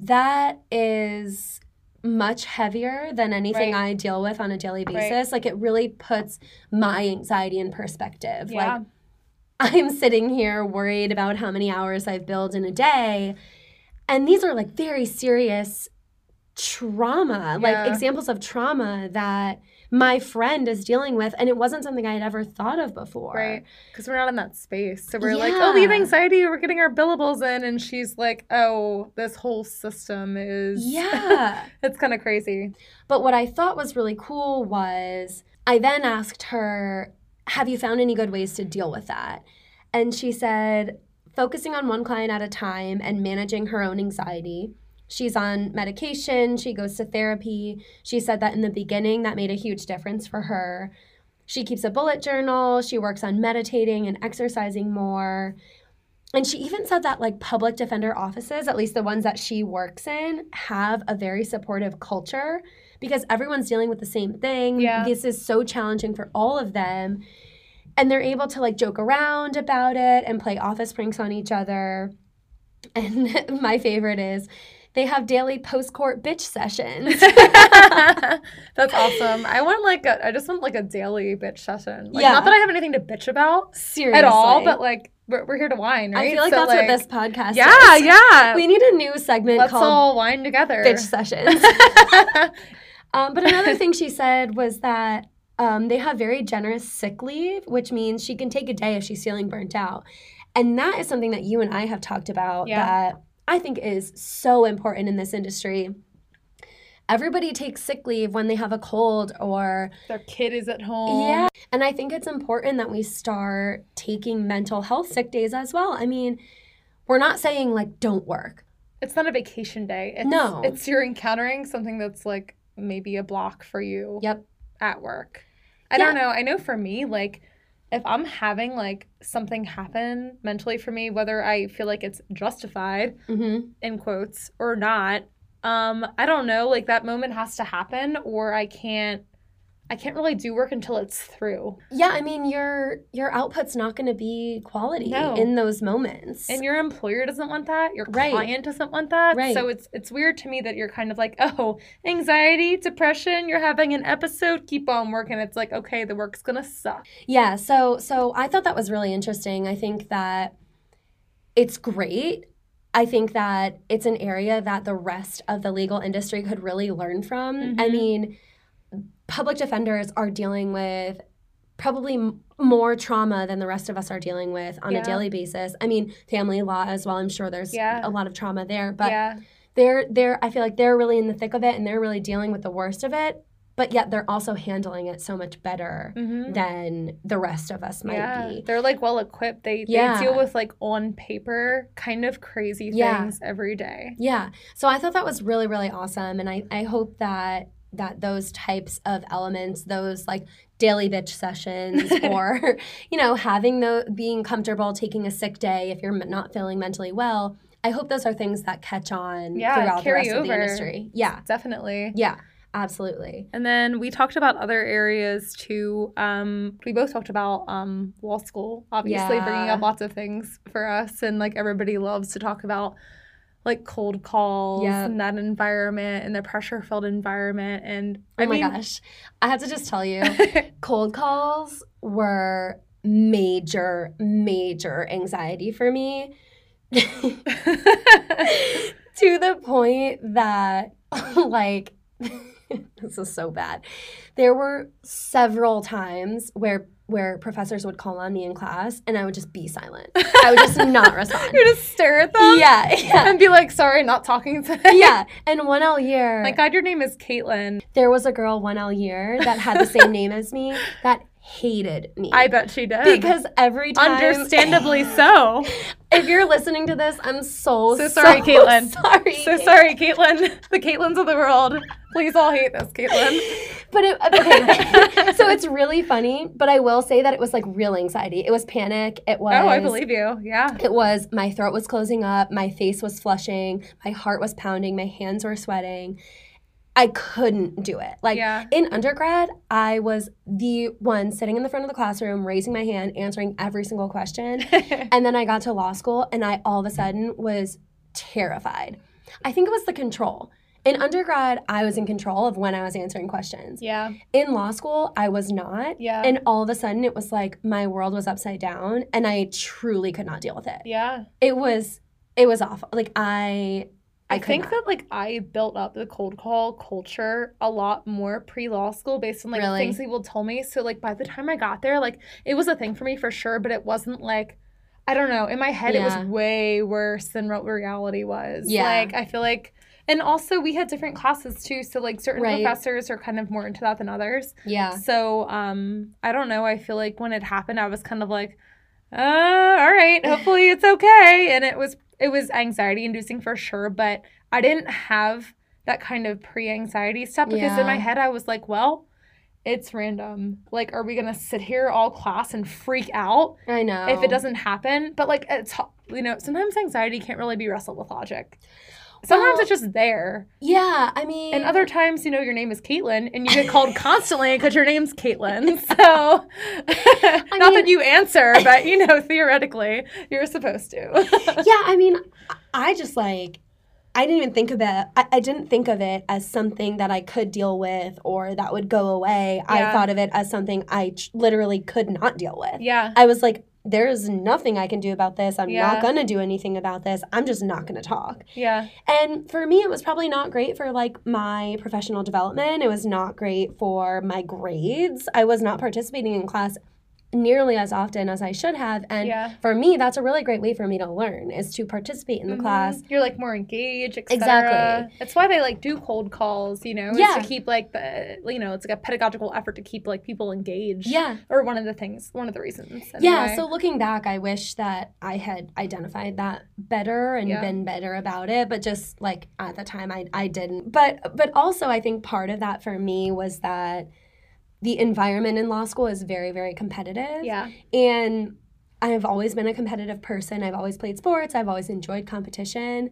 that is much heavier than anything right. I deal with on a daily basis. Right. Like it really puts my anxiety in perspective. Yeah. Like I'm sitting here worried about how many hours I've billed in a day, and these are like very serious trauma, yeah. like examples of trauma that my friend is dealing with and it wasn't something i had ever thought of before Right. Because we're not in that space. So we're like, oh, we have anxiety. We're getting our billables in. And she's like, oh, this whole system is. <laughs> yeah it's kind of crazy. But what I thought was really cool was I then asked her, Have you found any good ways to deal with that? And she said, Focusing on one client at a time and managing her own anxiety. She's on medication, she goes to therapy. She said that in the beginning, that made a huge difference for her. She keeps a bullet journal, she works on meditating and exercising more. And she even said that like public defender offices, at least the ones that she works in, have a very supportive culture because everyone's dealing with the same thing. Yeah. This is so challenging for all of them. And they're able to like joke around about it and play office pranks on each other. And <laughs> my favorite is they have daily post court bitch sessions. <laughs> <laughs> That's awesome. I want like a, I just want like a daily bitch session. Like, Yeah. Not that I have anything to bitch about Seriously. at all, but like we're, we're here to whine, right? I feel like So, that's what this podcast Yeah, is. yeah. Yeah. <laughs> We need a new segment Let's called all wine together. bitch sessions. Um, but another thing she said was that um, they have very generous sick leave, which means she can take a day if she's feeling burnt out. And that is something that you and I have talked about Yeah. that I think is so important in this industry. Everybody takes sick leave when they have a cold or, Their kid is at home. yeah. And I think it's important that we start taking mental health sick days as well. I mean, we're not saying like don't work. It's not a vacation day. It's, No. It's you're encountering something that's like maybe a block for you Yep. at work. I Yeah. don't know. I know for me, like, if I'm having like something happen mentally for me, whether I feel like it's justified Mm-hmm. in quotes or not, um, I don't know. Like that moment has to happen, or I can't. I can't really do work until it's through. Yeah, I mean your your output's not going to be quality No. in those moments. And your employer doesn't want that. Your Right. client doesn't want that. Right. So it's it's weird to me that you're kind of like, <laughs> oh, anxiety, depression. You're having an episode. Keep on working. It's like, okay, the work's gonna suck. yeah, so so I thought that was really interesting. I think that it's great. I think that it's an area that the rest of the legal industry could really learn from. I Mhm. mean, public defenders are dealing with probably more trauma than the rest of us are dealing with on Yeah. a daily basis. I mean, family law as well. I'm sure there's Yeah. a lot of trauma there, but yeah. they're they're I feel like they're really in the thick of it and they're really dealing with the worst of it, but yet they're also handling it so much better Mm-hmm. than the rest of us might yeah, be. they're like well equipped. They they deal with like on paper kind of crazy things every day. Yeah. So I thought that was really really awesome and I I hope that that those types of elements, those like daily bitch sessions <laughs> or you know having the being comfortable taking a sick day if you're not feeling mentally well, I hope those are things that catch on Yeah, throughout the rest of the industry. Yeah. Definitely. Yeah. Absolutely. And then we talked about other areas too. Um, we both talked about um, law school, obviously bringing up lots of things for us, and like everybody loves to talk about like cold calls Yep. and that environment and the pressure filled environment. And Oh I my mean, gosh. I have to just tell you, <laughs> cold calls were major, major anxiety for me <laughs> to the point that, <laughs> like, this is so bad. There were several times where where professors would call on me in class and I would just be silent. <laughs> I would just not respond. you just stare at them Yeah, yeah, and be like, sorry, not talking today. yeah. And one L year, My God, your name is Caitlin. there was a girl one L year that had the same <laughs> name as me that hated me. I bet she did. because every time understandably <laughs> so. if you're listening to this, I'm so So sorry, Caitlin. <laughs> Sorry. So sorry, Caitlin. The Caitlins of the world. Please all hate this, Caitlin. But it, uh, okay, <laughs> so it's really funny, but I will say that it was like real anxiety. It was panic. It was Oh, I believe you. Yeah. It was my throat was closing up, my face was flushing, my heart was pounding, my hands were sweating. I couldn't do it. Like Yeah. in undergrad, I was the one sitting in the front of the classroom, raising my hand, answering every single question. <laughs> And then I got to law school and I all of a sudden was terrified. I think it was the control. In undergrad, I was in control of when I was answering questions. yeah. In law school, I was not. Yeah. And all of a sudden, it was like my world was upside down and I truly could not deal with it. yeah. It was, it was awful. Like, I, I, I, think not. that like I built up the cold call culture a lot more pre law school based on like Really? things people told me. So like by the time I got there, like it was a thing for me for sure, but it wasn't like I don't know. In my head, it was way worse than what reality was. Yeah. Like I feel like, and also we had different classes too. So like certain Right. professors are kind of more into that than others. yeah. So um, I don't know. I feel like when it happened, I was kind of like, uh, all right, hopefully it's okay. And it was it was anxiety inducing for sure, but I didn't have that kind of pre anxiety stuff because in my head I was like, well, it's random. Like, are we gonna sit here all class and freak out I know. if it doesn't happen? But like, it's you know, sometimes anxiety can't really be wrestled with logic. Sometimes Well- it's just there. Yeah, I mean, And other times, you know, your name is Caitlin and you get called <laughs> constantly because your name's Caitlin. So, <laughs> not mean- that you answer, but, you know, theoretically, you're supposed to. <laughs> yeah, I mean, I just like, I didn't even think of it. I, I didn't think of it as something that I could deal with or that would go away. Yeah. I thought of it as something I tr- literally could not deal with. yeah. I was like, there's nothing I can do about this. I'm Yeah. not going to do anything about this. I'm just not going to talk. Yeah. And for me, it was probably not great for like my professional development. It was not great for my grades. I was not participating in class nearly as often as I should have. And Yeah. for me, that's a really great way for me to learn is to participate in the Mhm. class. You're like more engaged. Exactly. That's why they like do cold calls, you know, Yeah. to keep like the, you know, it's like a pedagogical effort to keep like people engaged. Yeah. Or one of the things, one of the reasons. Yeah, so looking back, I wish that I had identified that better and Yeah. been better about it, but just like at the time I I didn't. But but also I think part of that for me was that the environment in law school is very very competitive. Yeah. And I've always been a competitive person. I've always played sports. I've always enjoyed competition.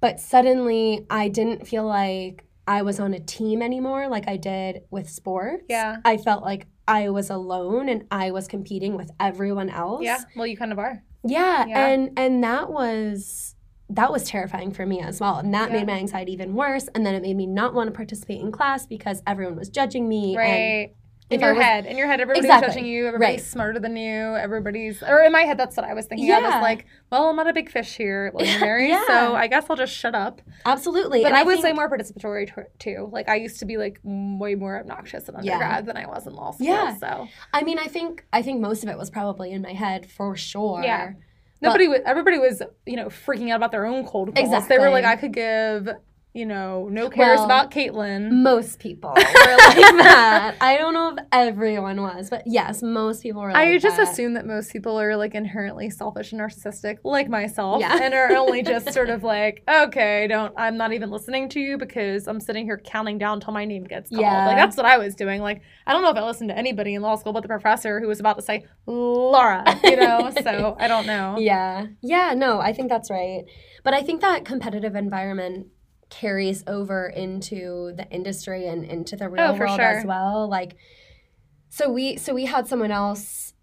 But suddenly I didn't feel like I was on a team anymore like I did with sports. Yeah. I felt like I was alone and I was competing with everyone else. Yeah. Well, you kind of are. Yeah, Yeah. and and that was that was terrifying for me as well. And that Yeah. made my anxiety even worse and then it made me not want to participate in class because everyone was judging me and Right. In your was- head, in your head, everybody's Exactly. judging you. Everybody's Right. smarter than you. Everybody's, or in my head, that's what I was thinking. I was like, well, I'm not a big fish here <laughs> William Mary, yeah. so I guess I'll just shut up. absolutely. But and I was way more participatory t- too. Like I used to be like way more obnoxious in Yeah. undergrad than I was in law school. Yeah. So I mean, I think I think most of it was probably in my head for sure. Yeah. Nobody was. Everybody was, you know, freaking out about their own cold calls. They were like, I could give, you know, no cares Well, about Caitlin. Most people were like <laughs> that. I don't know if everyone was, but yes, most people were like I just that. assume that most people are like inherently selfish and narcissistic, like myself, Yeah. and are only just <laughs> sort of like, okay, don't. I'm not even listening to you because I'm sitting here counting down till my name gets called. Yeah. Like that's what I was doing. Like I don't know if I listened to anybody in law school but the professor who was about to say Laura, you know. <laughs> so I don't know. Yeah. Yeah, no, I think that's right. But I think that competitive environment carries over into the industry and into the oh, real Oh, world as well. Like so we so we had someone else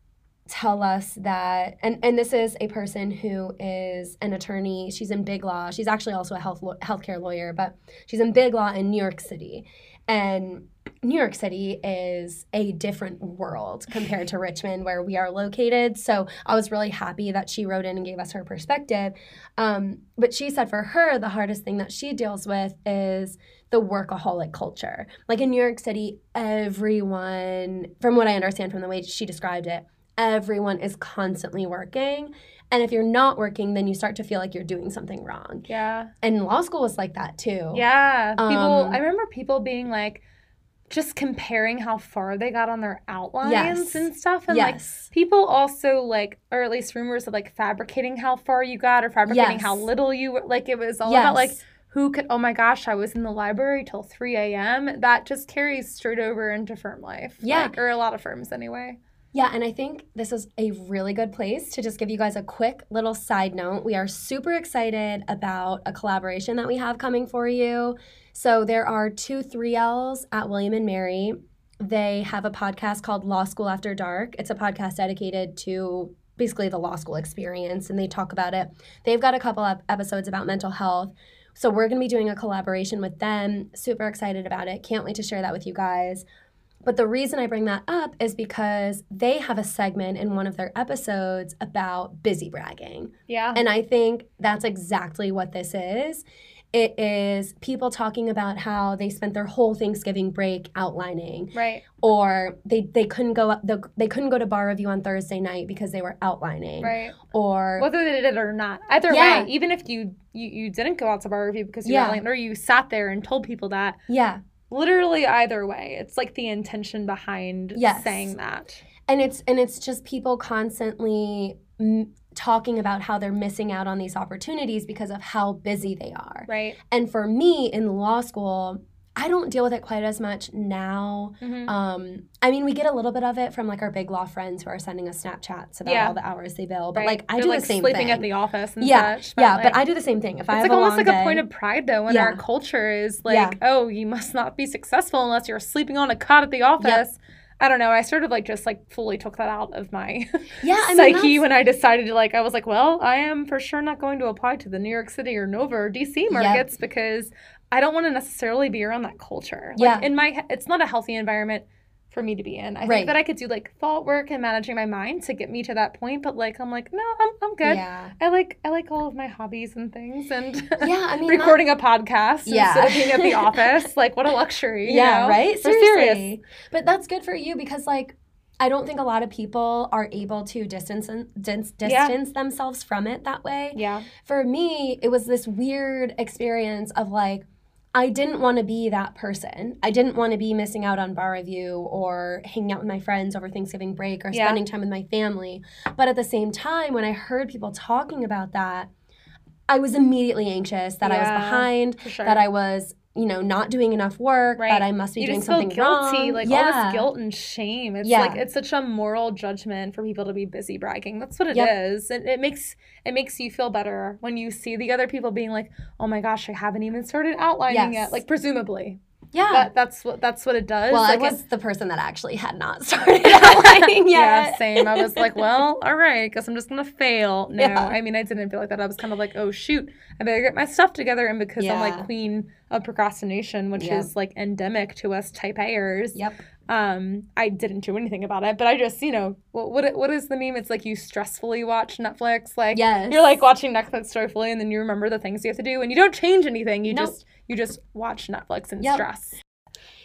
tell us that and and this is a person who is an attorney. She's in big law. She's actually also a health healthcare lawyer, but she's in big law in New York City. And New York City is a different world compared to Richmond, where we are located. So I was really happy that she wrote in and gave us her perspective. Um, but she said for her, the hardest thing that she deals with is the workaholic culture. Like in New York City, everyone, from what I understand from the way she described it, everyone is constantly working. And if you're not working, then you start to feel like you're doing something wrong. Yeah. And law school was like that too. Yeah. People Um, I remember people being like just comparing how far they got on their outlines Yes. and stuff. And like people also like or at least rumors of like fabricating how far you got or fabricating how little you were like it was all yes. about like who could oh my gosh, I was in the library till three AM. That just carries straight over into firm life. Yeah. Like, or a lot of firms anyway. Yeah, and I think this is a really good place to just give you guys a quick little side note. We are super excited about a collaboration that we have coming for you. So there are two 3Ls at William and Mary. They have a podcast called Law School After Dark. It's a podcast dedicated to basically the law school experience and they talk about it. They've got a couple of episodes about mental health. So we're going to be doing a collaboration with them. Super excited about it. Can't wait to share that with you guys. But the reason I bring that up is because they have a segment in one of their episodes about busy bragging. Yeah. And I think that's exactly what this is. it is people talking about how they spent their whole Thanksgiving break outlining, Right. or they they couldn't go up the, they couldn't go to bar review on Thursday night because they were outlining, Right. or Whether they did it or not. Either Yeah. way, even if you, you you didn't go out to bar review because you Yeah. were late, or you sat there and told people that, yeah, literally either way, it's like the intention behind Yes. saying that. and it's and it's just people constantly m- talking about how they're missing out on these opportunities because of how busy they are. Right. And for me in law school, I don't deal with it quite as much now. Mhm. Um, I mean, we get a little bit of it from like our big law friends who are sending us Snapchats about Yeah. all the hours they bill. But Right. like, I They're, do like the same sleeping thing. at the office and yeah, such. yeah, like, but I do the same thing. If I it's have like almost like day, a point of pride though in Yeah. our culture is like, Yeah. oh, you must not be successful unless you're sleeping on a cot at the office. I don't know. I sort of like just like fully took that out of my yeah, I <laughs> mean, psyche when I decided to like I was like, well, I am for sure not going to apply to the New York City or Nova or DC markets because I don't want to necessarily be around that culture. Like Yeah. in my it's not a healthy environment for me to be in. I Right. think that I could do like thought work and managing my mind to get me to that point, but like I'm like, no, I'm I'm good. Yeah, I like I like all of my hobbies and things and yeah. I <laughs> mean, recording a podcast Yeah. instead of being at the <laughs> office. Like what a luxury. you yeah, know? right. Seriously, but that's good for you because like. I don't think a lot of people are able to distance dis- Yeah. distance themselves from it that way. Yeah. for me, it was this weird experience of like, I didn't want to be that person. I didn't want to be missing out on bar review or hanging out with my friends over Thanksgiving break or Yeah. spending time with my family. But at the same time, when I heard people talking about that, I was immediately anxious that I was behind, sure. that I was, you know, not doing enough work, Right. that I must be you doing something guilty, wrong. like yeah. all this guilt and shame. It's Yeah. like it's such a moral judgment for people to be busy bragging. That's what it is. Yep. It, it makes it makes you feel better when you see the other people being like, "Oh my gosh, I haven't even started outlining Yes. yet." Like presumably, Yeah. that, that's what that's what it does. well, like I it- was the person that actually had not <laughs> started outlining yet. Yeah, same. I was like, well, <laughs> all right, guess I'm just gonna fail. No, Yeah. I mean, I didn't feel like that. I was kind of like, oh shoot, I better get my stuff together. And because I'm like queen of procrastination, which Yep. is like endemic to us type A'ers, Yep. um, I didn't do anything about it. But I just, you know, what what what is the meme? It's like you stressfully watch Netflix. Like Yes. you're like watching Netflix joyfully, and then you remember the things you have to do, and you don't change anything. You Nope. just you just watch Netflix and Yep. stress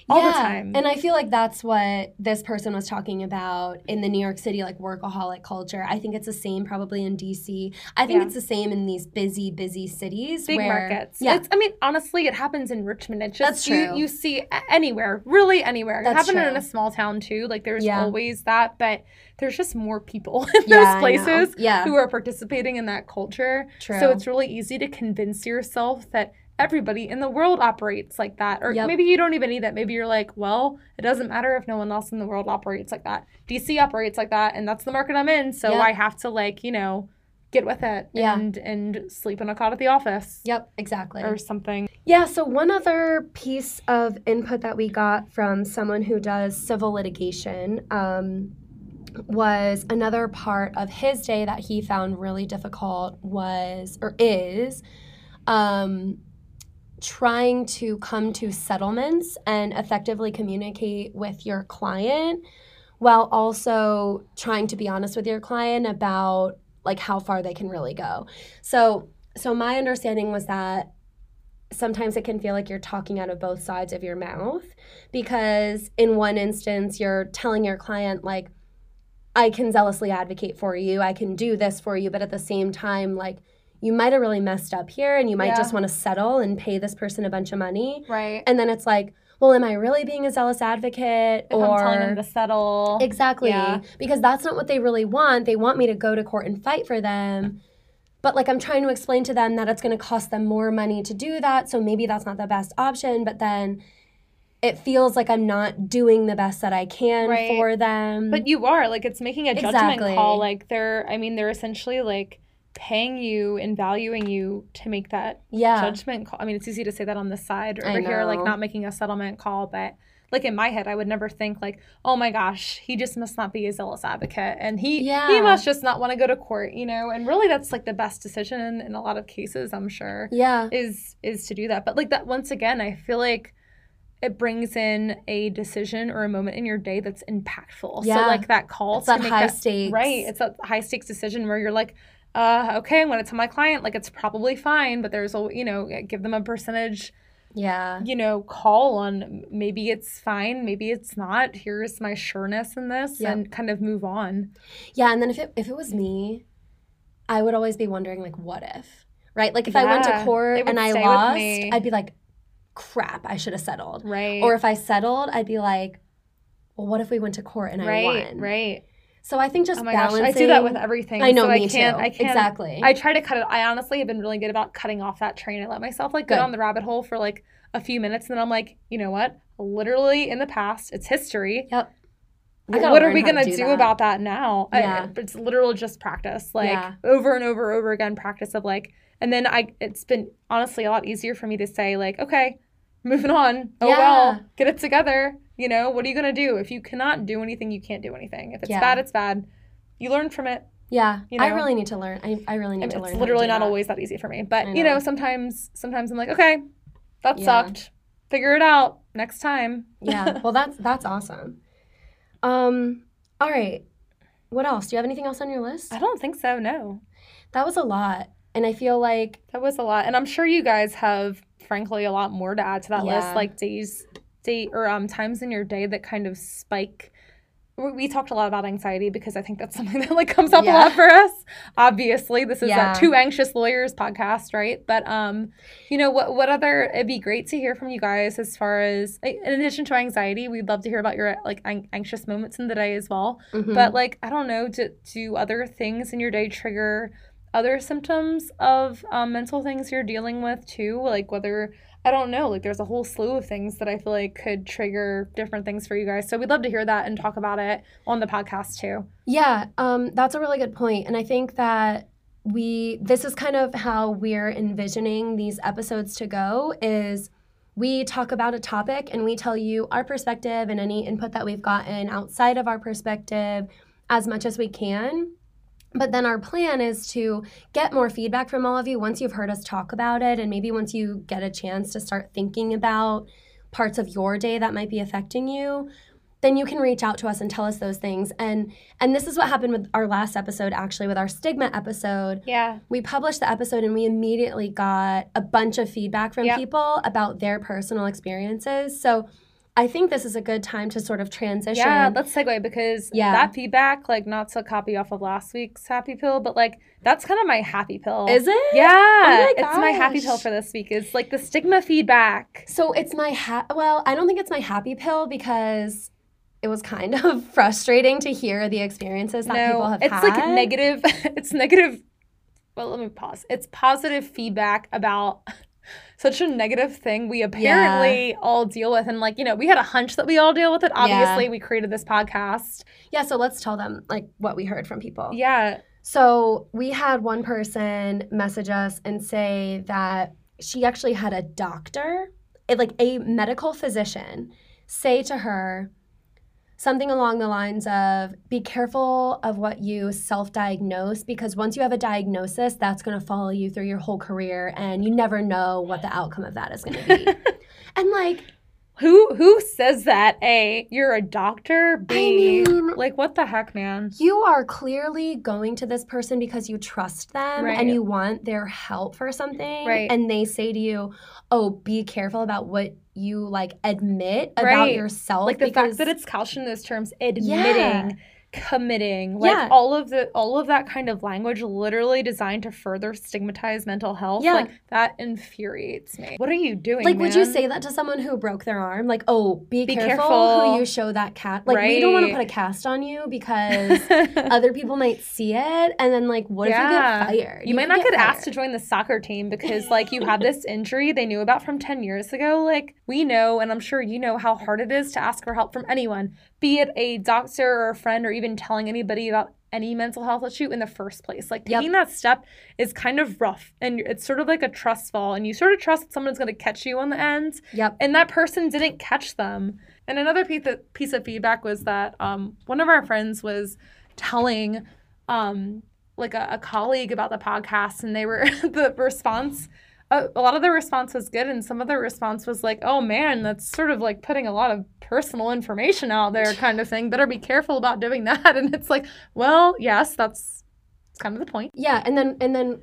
all the time. And I feel like that's what this person was talking about in the New York City like workaholic culture. I think it's the same probably in DC. I think Yeah. it's the same in these busy, busy cities. big where, markets. Yeah. It's, I mean, honestly, it happens in Richmond. It's just That's you true. you see anywhere, really anywhere. That's it happened in a small town too. Like there's Yeah. always that, but there's just more people <laughs> in Yeah, those places Yeah. who are participating in that culture. True. So it's really easy to convince yourself that everybody in the world operates like that. Or Yep. maybe you don't even need that. Maybe you're like, well, it doesn't matter if no one else in the world operates like that. DC operates like that, and that's the market I'm in. So Yep. I have to like, you know, get with it Yeah. and and sleep in a cot at the office Yep, exactly. or something. Yeah, so one other piece of input that we got from someone who does civil litigation um, was another part of his day that he found really difficult was or is um, trying to come to settlements and effectively communicate with your client while also trying to be honest with your client about like how far they can really go. So so my understanding was that sometimes it can feel like you're talking out of both sides of your mouth because in one instance you're telling your client like I can zealously advocate for you, I can do this for you, but at the same time like you might have really messed up here and you might Yeah. just want to settle and pay this person a bunch of money. Right. And then it's like, well, am I really being a zealous advocate If or I'm telling them to settle. Exactly. Yeah. Because that's not what they really want. They want me to go to court and fight for them. But like I'm trying to explain to them that it's going to cost them more money to do that, so maybe that's not the best option, but then it feels like I'm not doing the best that I can Right. for them. But you are like it's making a judgment Exactly. call. Like they're, I mean, they're essentially like paying you and valuing you to make that yeah. judgment call. I mean, it's easy to say that on this side over here, like not making a settlement call, but like in my head, I would never think like, oh my gosh, he just must not be a zealous advocate, and he he must just not want to go to court, you know. And really, that's like the best decision in a lot of cases, I'm sure. Yeah. is is to do that. But like that once again, I feel like it brings in a decision or a moment in your day that's impactful. Yeah. So like that call It's to that make high that, stakes. Right. It's a high stakes decision where you're like, uh, okay, to tell my client like it's probably fine, but there's a, you know, give them a percentage, Yeah. you know, call on maybe it's fine, maybe it's not. Here's my sureness in this Yep. and kind of move on. Yeah, and then if it if it was me, I would always be wondering like what if? Right? Like if I went to court and I lost. I'd be like crap, I should have settled. Right. Or if I settled, I'd be like well, what if we went to court and I right, won? right. So I think just Oh my gosh, I do that with everything. I know so me I can't, too. I can't, exactly. I try to cut it. I honestly have been really good about cutting off that train. I let myself like go down the rabbit hole for like a few minutes, and then I'm like, you know what? Literally in the past, it's history. Yep. What are we gonna do do, that. about that now? I- Yeah. it's literal just practice, like Yeah. over and over, over again, practice of like, and then I. It's been honestly a lot easier for me to say like, okay, moving on. Oh Yeah. well, get it together. You know, what are you gonna do if you cannot do anything? You can't do anything. If it's Yeah. bad, it's bad. You learn from it. yeah. you I really need to learn. I, I really need to learn. it's to literally not that. always that easy for me. But I you know, know. sometimes sometimes I'm like, okay, that Yeah. sucked. Figure it out next time. yeah. <laughs> Well that's that's awesome. Um all right. What else? Do you have anything else on your list? I don't think so, no. That was a lot. And I feel like That was a lot. And I'm sure you guys have frankly a lot more to add to that Yeah. list, like days date or um times in your day that kind of spike we talked a lot about anxiety because I think that's <laughs> something that like comes up a lot for us. Obviously, this is Yeah. a two anxious lawyers podcast, right? But um, you know what? What other? It'd be great to hear from you guys as far as in addition to anxiety, we'd love to hear about your like an- anxious moments in the day as well. mhm. But like, I don't know, do, do other things in your day trigger other symptoms of um, mental things you're dealing with too? Like whether I don't know, like there's a whole slew of things that I feel like could trigger different things for you guys. So we'd love to hear that and talk about it on the podcast too. Yeah, um, that's a really good point, and I think that we this is kind of how we're envisioning these episodes to go. Is we talk about a topic and we tell you our perspective and any input that we've gotten outside of our perspective as much as we can. But then our plan is to get more feedback from all of you once you've heard us talk about it, and maybe once you get a chance to start thinking about parts of your day that might be affecting you then you can reach out to us and tell us those things and and this is what happened with our last episode actually with our stigma episode Yeah. we published the episode and we immediately got a bunch of feedback from Yep. people about their personal experiences so i think this is a good time to sort of transition Yeah, let's segue because Yeah. that feedback, like not to copy off of last week's happy pill, but like that's kind of my happy pill. is it Yeah, oh my it's my happy pill for this week. It's like the stigma feedback. so it's my ha- well i don't think it's my happy pill because it was kind of <laughs> frustrating to hear the experiences that people have it's had It's like negative. <laughs> It's negative. Well, let me pause. It's positive feedback about such a negative thing we apparently all deal with, and like you know, we had a hunch that we all deal with it. Obviously, we created this podcast. yeah so let's tell them like what we heard from people. Yeah, So we had one person message us and say that she actually had a doctor, eh, like a medical physician, say to her something along the lines of be careful of what you self-diagnose because once you have a diagnosis that's going to follow you through your whole career and you never know what the outcome of that is going to be <laughs> and like who who says that? A, you're a doctor. B, mean- like what the heck, man? you are clearly going to this person because you trust them Right. and you want their help for something Right. and they say to you oh be careful about what you like admit about yourself like the because fact that it's couched in those terms admitting Yeah. committing like Yeah. all of the all of that kind of language literally designed to further stigmatize mental health Yeah. like that infuriates me what are you doing like would you say that to someone who broke their arm like oh be, Be careful, careful. who you show that cat like we don't want to put a cast on you because <laughs> other people might see it and then like what Yeah. if you get fired you, might not get, asked to join the soccer team because like you have <laughs> this injury they knew about from 10 years ago like we know and i'm sure you know how hard it is to ask for help from anyone be it a doctor or a friend or even telling anybody about any mental health issue in the first place like Yep. taking that step is kind of rough and it's sort of like a trust fall and you sort of trust that someone's going to catch you on the end yep and that person didn't catch them. And another piece of, piece of feedback was that um, one of our friends was telling um, like a, a colleague about the podcast, and they were <laughs> the response. A, a lot of the response was good, and some of the response was like, "Oh man, that's sort of like putting a lot of personal information out there, kind of thing. Better be careful about doing <laughs> that." And it's like, well, yes, that's kind of the point. Yeah, and then and then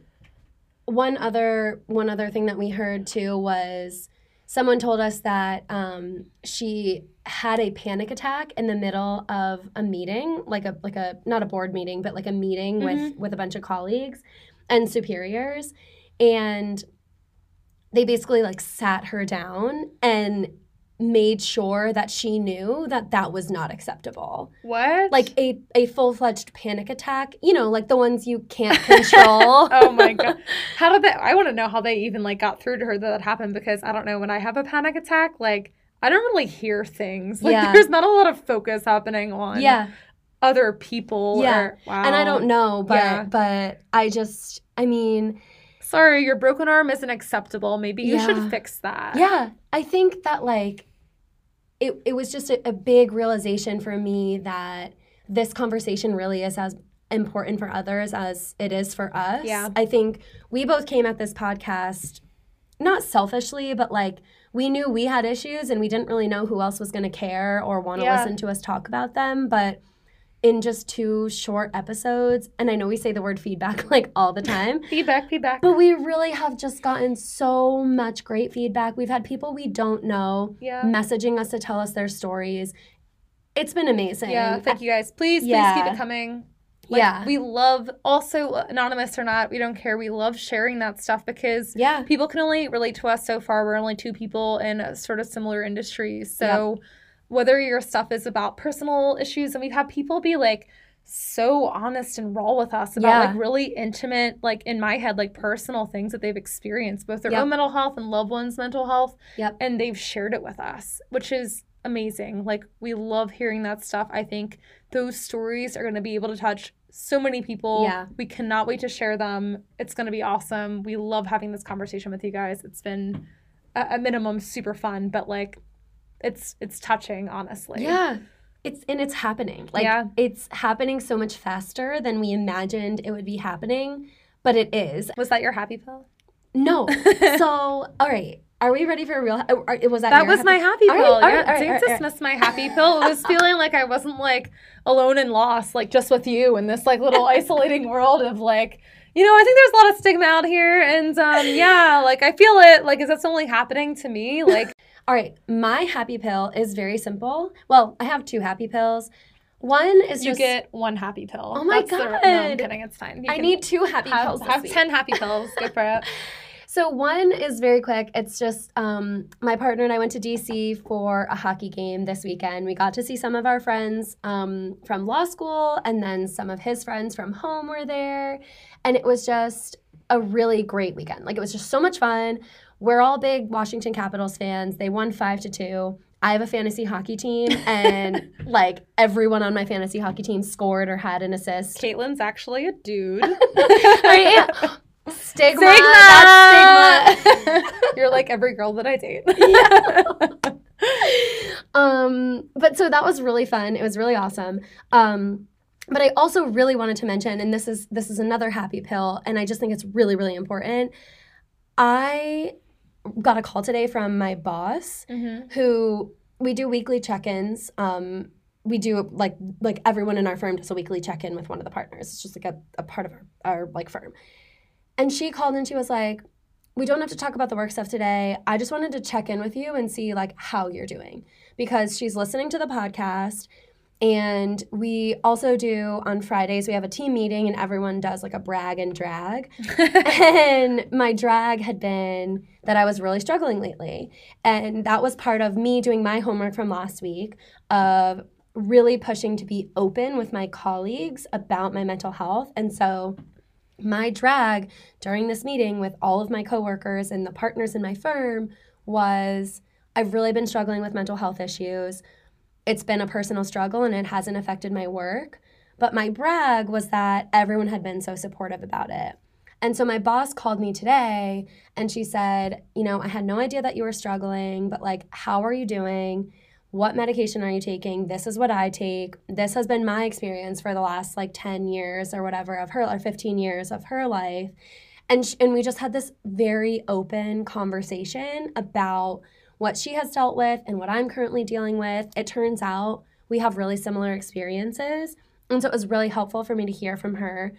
one other one other thing that we heard too was someone told us that um, she had a panic attack in the middle of a meeting, like a like a not a board meeting, but like a meeting with Mhm. with a bunch of colleagues and superiors, and they basically like sat her down and made sure that she knew that that was not acceptable What? like a, a full-fledged panic attack you know like the ones you can't control <laughs> oh my god. <laughs> How did they I want to know how they even like got through to her that that happened because I don't know when I have a panic attack like I don't really hear things. Like Yeah. there's not a lot of focus happening on yeah other people Yeah. or wow. and i don't know but Yeah. but i just i mean Sorry, your broken arm isn't acceptable. Maybe you Yeah. should fix that. yeah i think that like it, it was just a, a big realization for me that this conversation really is as important for others as it is for us Yeah. i think we both came at this podcast not selfishly but like we knew we had issues and we didn't really know who else was going to care or want to Yeah. listen to us talk about them but in just two short episodes and i know we say the word feedback <laughs> like all the time Feedback, feedback. but we really have just gotten so much great feedback we've had people we don't know Yeah. messaging us to tell us their stories it's been amazing Yeah, thank you guys. Please, please keep it coming. Like, yeah We love, also, anonymous or not, we don't care. We love sharing that stuff because yeah people can only relate to us so far. We're only two people in a sort of similar industries. So whether your stuff is about personal issues, and we've had people be like so honest and raw with us about Yeah. like really intimate, like in my head, like personal things that they've experienced, both their Yep. own mental health and loved ones' mental health. Yep. And they've shared it with us, which is amazing. Like we love hearing that stuff. I think those stories are going to be able to touch so many people. Yeah. We cannot wait to share them. It's going to be awesome. We love having this conversation with you guys. It's been a, a minimum super fun, but like it's it's touching, honestly. yeah it's and it's happening like Yeah. it's happening so much faster than we imagined it would be happening but it is Was that your happy pill? no <laughs> so all right are we ready for a real or- was that That was happy- my happy pill. all right, yeah, all right, don't all right, all right. my happy pill. It was feeling like I wasn't like alone and lost, like just with you in this like little <laughs> isolating world of like, you know, I think there's a lot of stigma out here, and um, yeah, like I feel it. Like, is this only happening to me? Like, All right, my happy pill is very simple. Well, I have two happy pills. One is you just get one happy pill. Oh my That's the- no, I'm kidding. It's fine. You I need two happy have, pills. have ten happy pills. Good for it. <laughs> So one is very quick. It's just um, my partner and I went to DC for a hockey game this weekend. We got to see some of our friends um, from law school, and then some of his friends from home were there, and it was just a really great weekend. Like it was just so much fun. We're all big Washington Capitals fans. They won five to two. I have a fantasy hockey team, <laughs> and like everyone on my fantasy hockey team scored or had an assist. Caitlin's actually a dude. <laughs> Am. <laughs> Stigma. Stigma! That's stigma. You're like every girl that I date. um, but so that was really fun. It was really awesome. Um, but I also really wanted to mention, and this is this is another happy pill, and I just think it's really really important. I got a call today from my boss, Mhm. who we do weekly check-ins. Um, we do like like everyone in our firm does a weekly check-in with one of the partners. It's just like a, a part of our, our like firm. And she called and she was like, we don't have to talk about the work stuff today. I just wanted to check in with you and see like how you're doing because she's listening to the podcast and we also do on Fridays we have a team meeting and everyone does like a brag and drag. <laughs> and my drag had been that I was really struggling lately. And that was part of me doing my homework from last week of really pushing to be open with my colleagues about my mental health. And so my drag during this meeting with all of my coworkers and the partners in my firm was I've really been struggling with mental health issues. It's been a personal struggle and it hasn't affected my work. But my brag was that everyone had been so supportive about it. And so my boss called me today and she said, You know, I had no idea that you were struggling, but like, how are you doing? What medication are you taking? This is what I take. This has been my experience for the last like 10 years or whatever of her, or 15 years of her life. And, sh- and we just had this very open conversation about what she has dealt with and what I'm currently dealing with. It turns out we have really similar experiences. And so it was really helpful for me to hear from her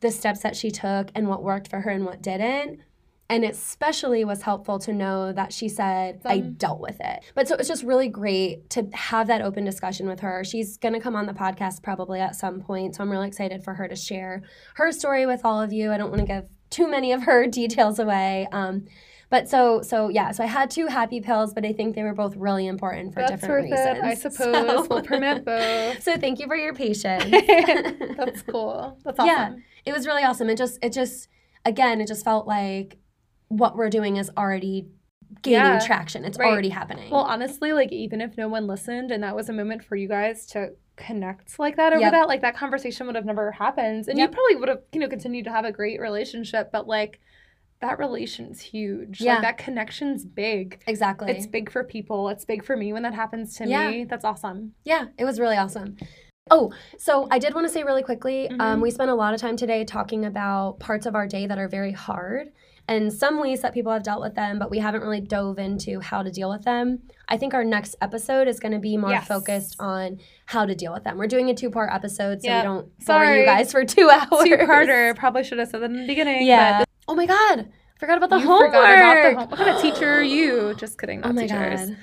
the steps that she took and what worked for her and what didn't. And it especially was helpful to know that she said, I Um, dealt with it. But so it's just really great to have that open discussion with her. She's going to come on the podcast probably at some point. So I'm really excited for her to share her story with all of you. I don't want to give too many of her <laughs> details away. Um, but so so yeah, so I had two happy pills, but I think they were both really important for That's different worth reasons. it, I <laughs> suppose. So- We'll permit both. <laughs> so thank you for your patience. <laughs> That's cool. That's awesome. Yeah. it was really awesome. It just it just again, it just felt like what we're doing is already gaining Yeah, traction. It's right. already happening. Well, honestly, like even if no one listened and that was a moment for you guys to connect like that over Yep. that, like that conversation would have never happened. And Yep. you probably would have, you know, continued to have a great relationship, but like that relation's huge. Yeah. Like that connection's big. exactly. It's big for people. It's big for me when that happens to Yeah. me. That's awesome. Yeah, it was really awesome. Oh, so I did want to say really quickly um, Mhm. we spent a lot of time today talking about parts of our day that are very hard and some ways that people have dealt with them, but we haven't really dove into how to deal with them. I think our next episode is going to be more Yes. focused on how to deal with them. We're doing a two part episode, so Yep. we don't bore Sorry. you guys for two <laughs> hours. Two parter. Probably should have said that in the beginning. Yeah. Oh my God. Forgot about the you homework. forgot about the home. What kind of teacher are you? Just kidding. Not Oh my teachers. God.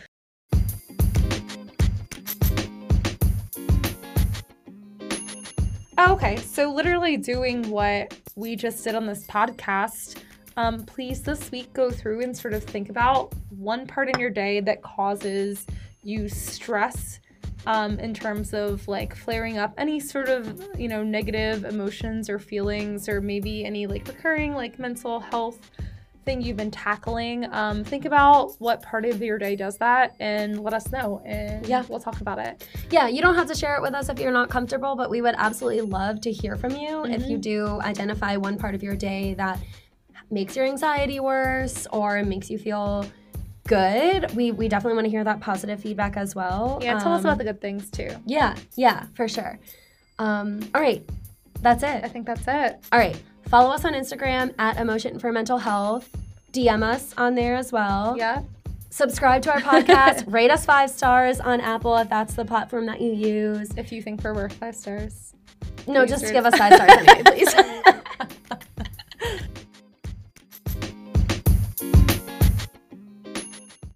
Oh, okay, so literally doing what we just did on this podcast. Um, please this week go through and sort of think about one part in your day that causes you stress um, in terms of like flaring up any sort of you know negative emotions or feelings or maybe any like recurring like mental health thing you've been tackling. Um, think about what part of your day does that and let us know and Yeah. we'll talk about it. Yeah, you don't have to share it with us if you're not comfortable, but we would absolutely love to hear from you if Mm-hmm. you do identify one part of your day that makes your anxiety worse or makes you feel good. We we definitely want to hear that positive feedback as well. Yeah, tell us Um, about the good things too. Yeah, yeah, for sure. Um, all right, that's it. I think that's it. All right, follow us on Instagram at Emotion for Mental Health. DM us on there as well. Yeah. Subscribe to our podcast. <laughs> rate us five stars on Apple if that's the platform that you use. If you think we're worth five stars. No, just give us. us five stars anyway, <laughs> please. <laughs>